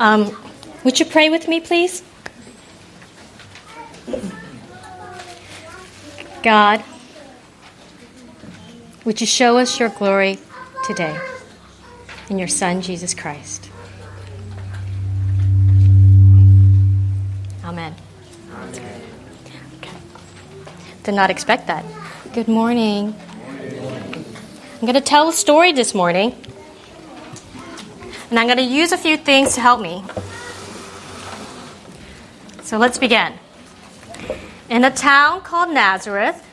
Um, would you pray with me, please? God, would you show us your glory today in your Son, Jesus Christ? Amen. Okay. Did not expect that. Good morning. I'm going to tell a story this morning, and I'm going to use a few things to help me. So let's begin. In a town called Nazareth,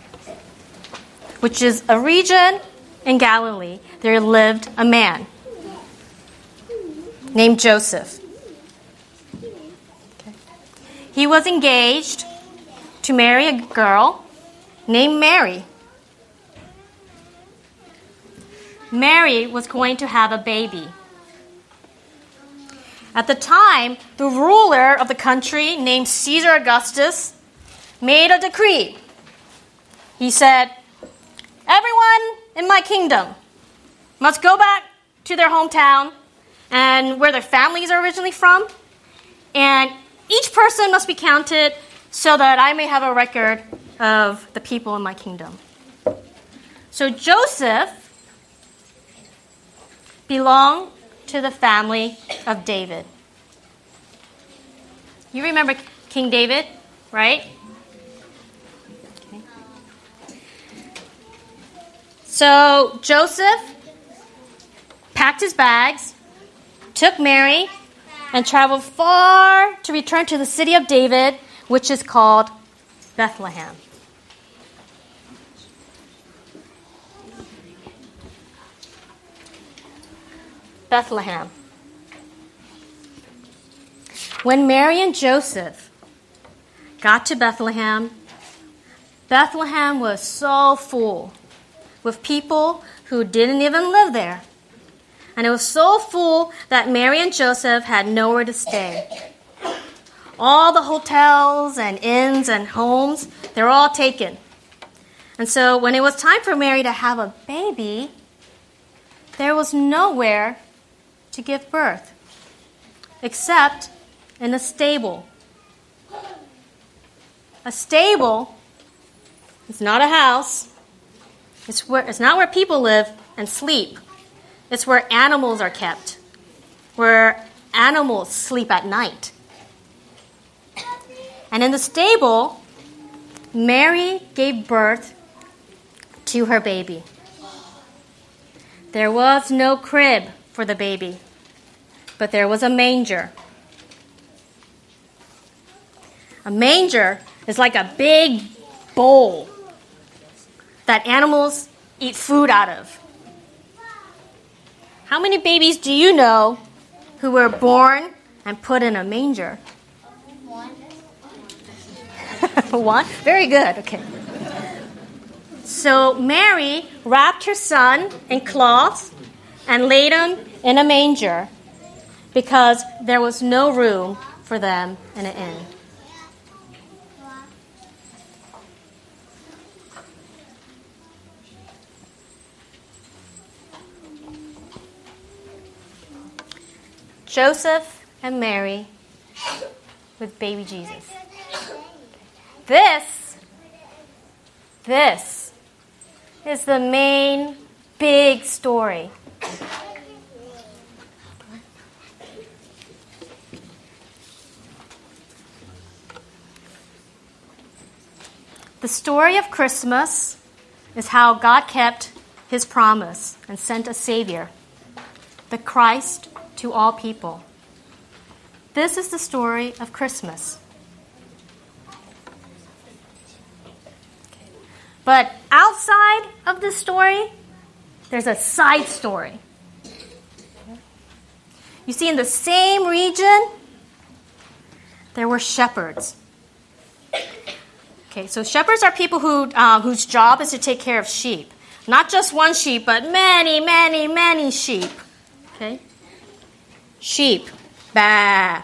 which is a region in Galilee, there lived a man named Joseph. He was engaged to marry a girl named Mary. Mary was going to have a baby. At the time, the ruler of the country, named Caesar Augustus, made a decree. He said, Everyone in my kingdom must go back to their hometown and where their families are originally from, and each person must be counted so that I may have a record of the people in my kingdom. So Joseph belonged to the family of David. You remember King David, right? Okay. So Joseph packed his bags, took Mary, and traveled far to return to the city of David, which is called Bethlehem. Bethlehem. When Mary and Joseph got to Bethlehem, Bethlehem was so full with people who didn't even live there. And it was so full that Mary and Joseph had nowhere to stay. All the hotels and inns and homes, they're all taken. And so when it was time for Mary to have a baby, there was nowhere to give birth except in a stable. A stable is not a house. It's, where, it's not where people live and sleep. It's where animals are kept, where animals sleep at night. And in the stable, Mary gave birth to her baby. There was no crib for the baby, but there was a manger. A manger is like a big bowl that animals eat food out of. How many babies do you know who were born and put in a manger? One. One? Very good. Okay. So Mary wrapped her son in cloths and laid him in a manger because there was no room for them in an inn. Joseph and Mary with baby Jesus. This, this is the main big story. The story of Christmas is how God kept his promise and sent a Savior, the Christ to all people. This is the story of Christmas. But outside of this story, there's a side story. You see, in the same region, there were shepherds. Okay, so shepherds are people who, uh, whose job is to take care of sheep. Not just one sheep, but many, many, many sheep. Okay? Sheep. Bah.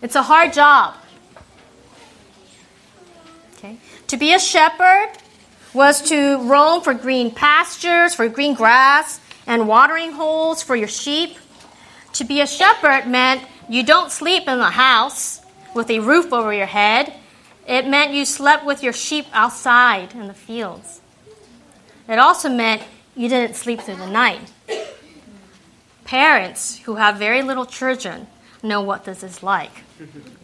It's a hard job. Okay? To be a shepherd was to roam for green pastures, for green grass, and watering holes for your sheep. To be a shepherd meant you don't sleep in a house with a roof over your head. It meant you slept with your sheep outside in the fields. It also meant you didn't sleep through the night. Parents who have very little children know what this is like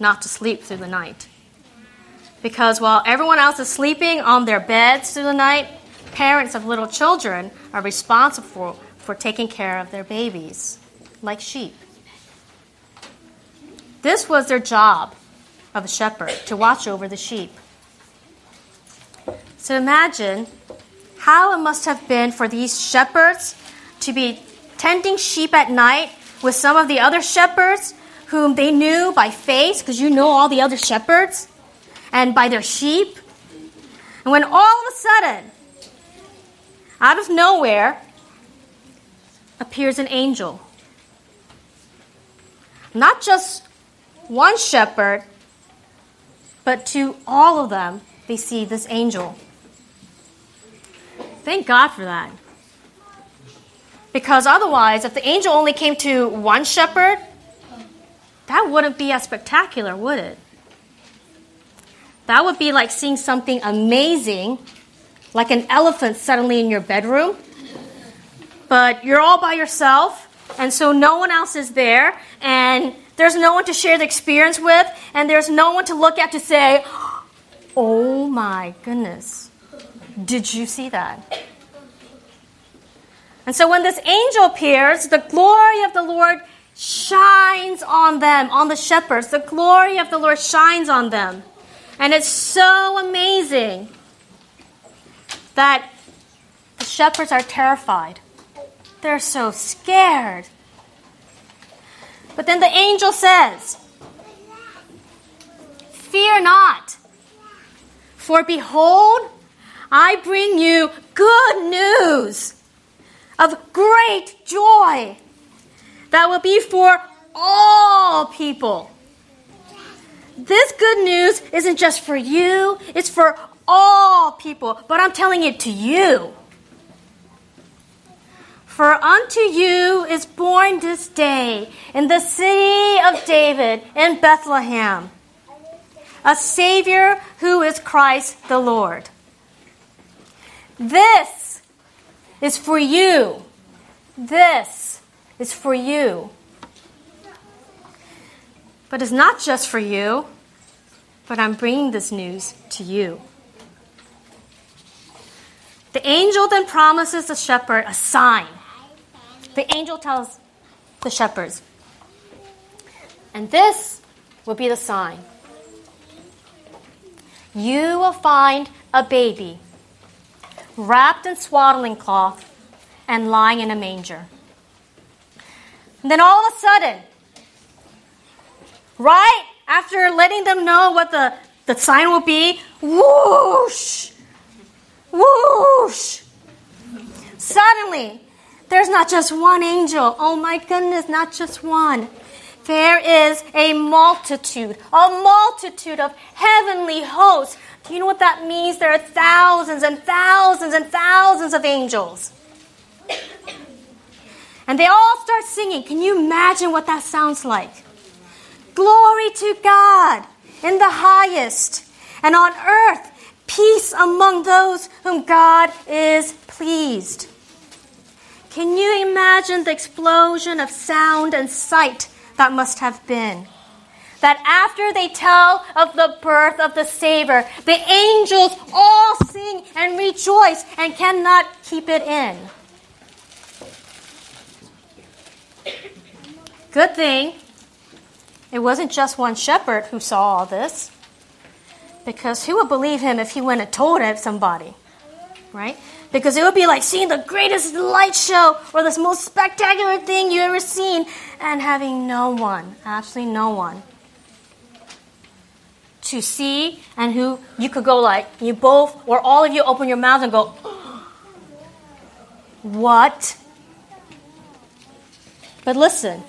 not to sleep through the night. Because while everyone else is sleeping on their beds through the night, parents of little children are responsible for, for taking care of their babies, like sheep. This was their job of a shepherd, to watch over the sheep. So imagine how it must have been for these shepherds to be tending sheep at night with some of the other shepherds whom they knew by face, because you know all the other shepherds, and by their sheep. And when all of a sudden, out of nowhere, appears an angel. Not just one shepherd, but to all of them, they see this angel. Thank God for that. Because otherwise, if the angel only came to one shepherd, that wouldn't be as spectacular, would it? That would be like seeing something amazing, like an elephant suddenly in your bedroom. But you're all by yourself, and so no one else is there, and there's no one to share the experience with, and there's no one to look at to say, Oh my goodness, did you see that? And so when this angel appears, the glory of the Lord shines on them, on the shepherds. The glory of the Lord shines on them. And it's so amazing that the shepherds are terrified. They're so scared. But then the angel says, Fear not, for behold, I bring you good news of great joy that will be for all people. This good news isn't just for you, it's for all people, but I'm telling it to you. For unto you is born this day in the city of David in Bethlehem a Savior who is Christ the Lord. This is for you. This is for you. But it's not just for you, but I'm bringing this news to you. The angel then promises the shepherd a sign the angel tells the shepherds, and this will be the sign. You will find a baby wrapped in swaddling cloth and lying in a manger. And then all of a sudden, right after letting them know what the, the sign will be, whoosh, whoosh. Suddenly, there's not just one angel. Oh my goodness, not just one. There is a multitude, a multitude of heavenly hosts. You know what that means? There are thousands and thousands and thousands of angels. And they all start singing. Can you imagine what that sounds like? Glory to God in the highest, and on earth, peace among those whom God is pleased. Can you imagine the explosion of sound and sight that must have been? That after they tell of the birth of the Savior, the angels all sing and rejoice and cannot keep it in. Good thing it wasn't just one shepherd who saw all this, because who would believe him if he went and told it somebody, right? Because it would be like seeing the greatest light show or the most spectacular thing you ever seen and having no one, absolutely no one to see and who you could go like, you both, or all of you open your mouths and go, What? But listen,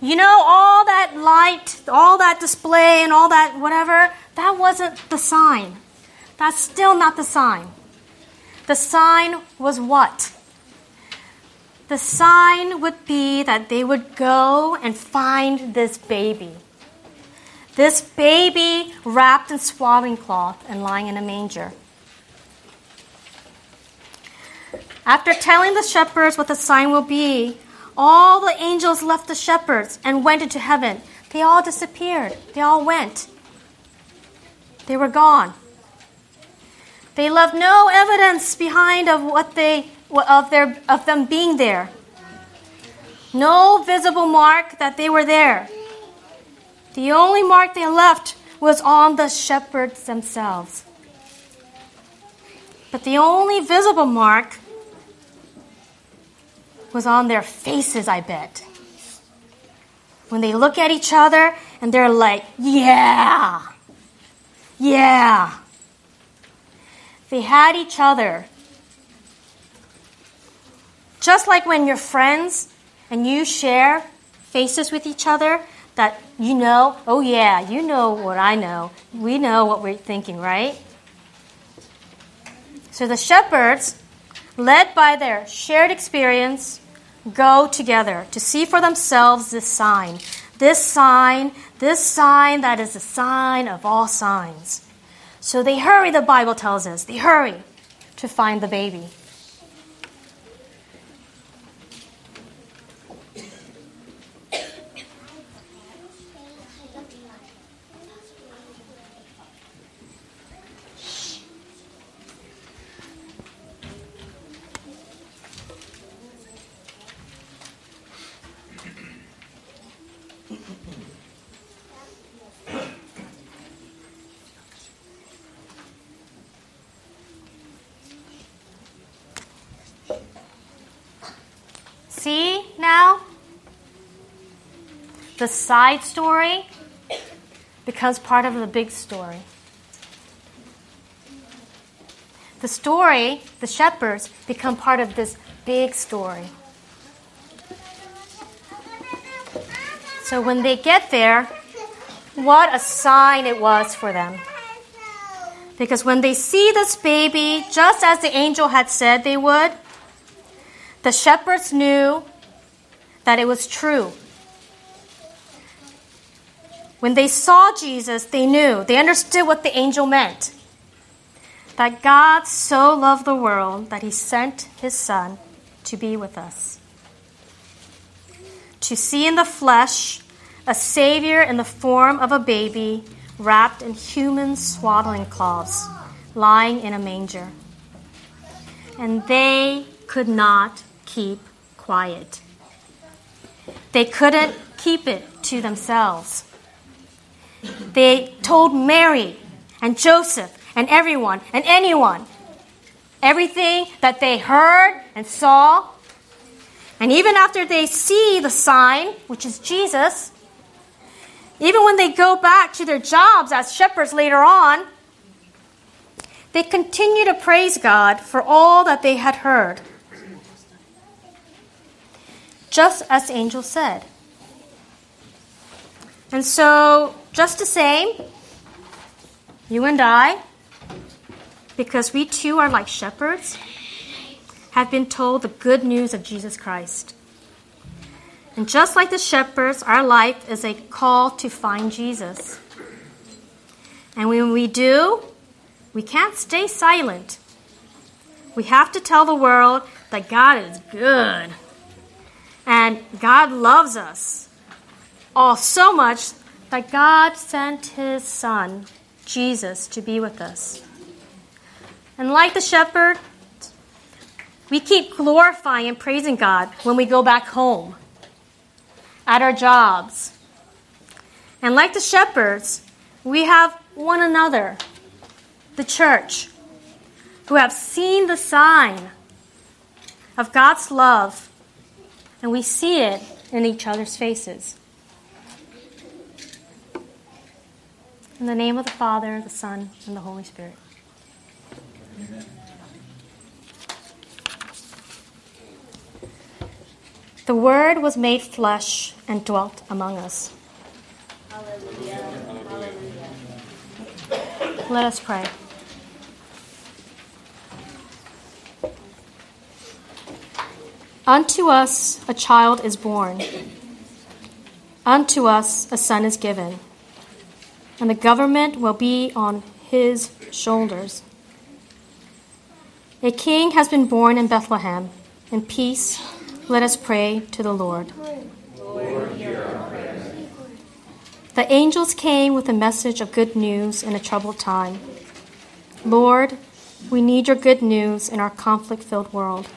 you know, all that light, all that display, and all that whatever, that wasn't the sign. That's still not the sign. The sign was what? the sign would be that they would go and find this baby. This baby wrapped in swaddling cloth and lying in a manger. After telling the shepherds what the sign will be, all the angels left the shepherds and went into heaven. They all disappeared. They all went. They were gone. They left no evidence behind of what they of their of them being there. No visible mark that they were there. The only mark they left was on the shepherds themselves. But the only visible mark was on their faces, I bet. When they look at each other and they're like, yeah, yeah. They had each other. Just like when you're friends and you share faces with each other, that you know, oh yeah, you know what I know. We know what we're thinking, right? So the shepherds, led by their shared experience, go together to see for themselves this sign. This sign, this sign that is the sign of all signs. So they hurry, the Bible tells us. They hurry to find the baby. See now? The side story becomes part of the big story. The story, the shepherds, become part of this big story. So when they get there, what a sign it was for them. Because when they see this baby, just as the angel had said they would, the shepherds knew that it was true. When they saw Jesus, they knew, they understood what the angel meant. That God so loved the world that he sent his Son to be with us. To see in the flesh a Savior in the form of a baby wrapped in human swaddling cloths, lying in a manger. And they could not keep quiet. They couldn't keep it to themselves. They told Mary and Joseph and everyone and anyone everything that they heard and saw. And even after they see the sign, which is Jesus, even when they go back to their jobs as shepherds later on, they continue to praise God for all that they had heard just as angel said. And so, just the same, you and I, because we too are like shepherds, have been told the good news of Jesus Christ. And just like the shepherds, our life is a call to find Jesus. And when we do, we can't stay silent. We have to tell the world that God is good and God loves us all so much that God sent his son, Jesus, to be with us. And like the shepherd, we keep glorifying and praising God when we go back home, at our jobs. And like the shepherds, we have one another, the church, who have seen the sign of God's love and we see it in each other's faces. In the name of the Father, the Son, and the Holy Spirit. Amen. The Word was made flesh and dwelt among us. Hallelujah. Hallelujah. Let us pray. Unto us a child is born, unto us a son is given, and the government will be on his shoulders. A king has been born in Bethlehem. In peace, let us pray to the Lord. The angels came with a message of good news in a troubled time. Lord, we need your good news in our conflict filled world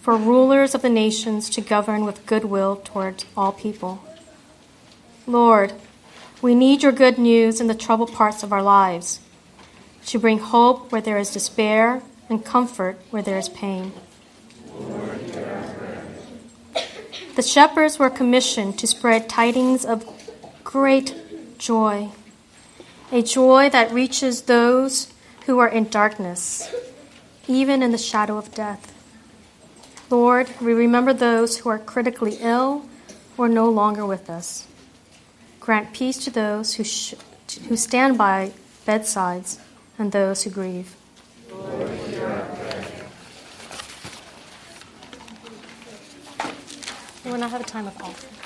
for rulers of the nations to govern with goodwill toward all people. Lord, we need your good news in the troubled parts of our lives to bring hope where there is despair and comfort where there is pain. the shepherds were commissioned to spread tidings of great joy, a joy that reaches those who are in darkness, even in the shadow of death. Lord, we remember those who are critically ill or no longer with us. Grant peace to those who, sh- who stand by bedsides and those who grieve. Lord, we will now have a time of offering.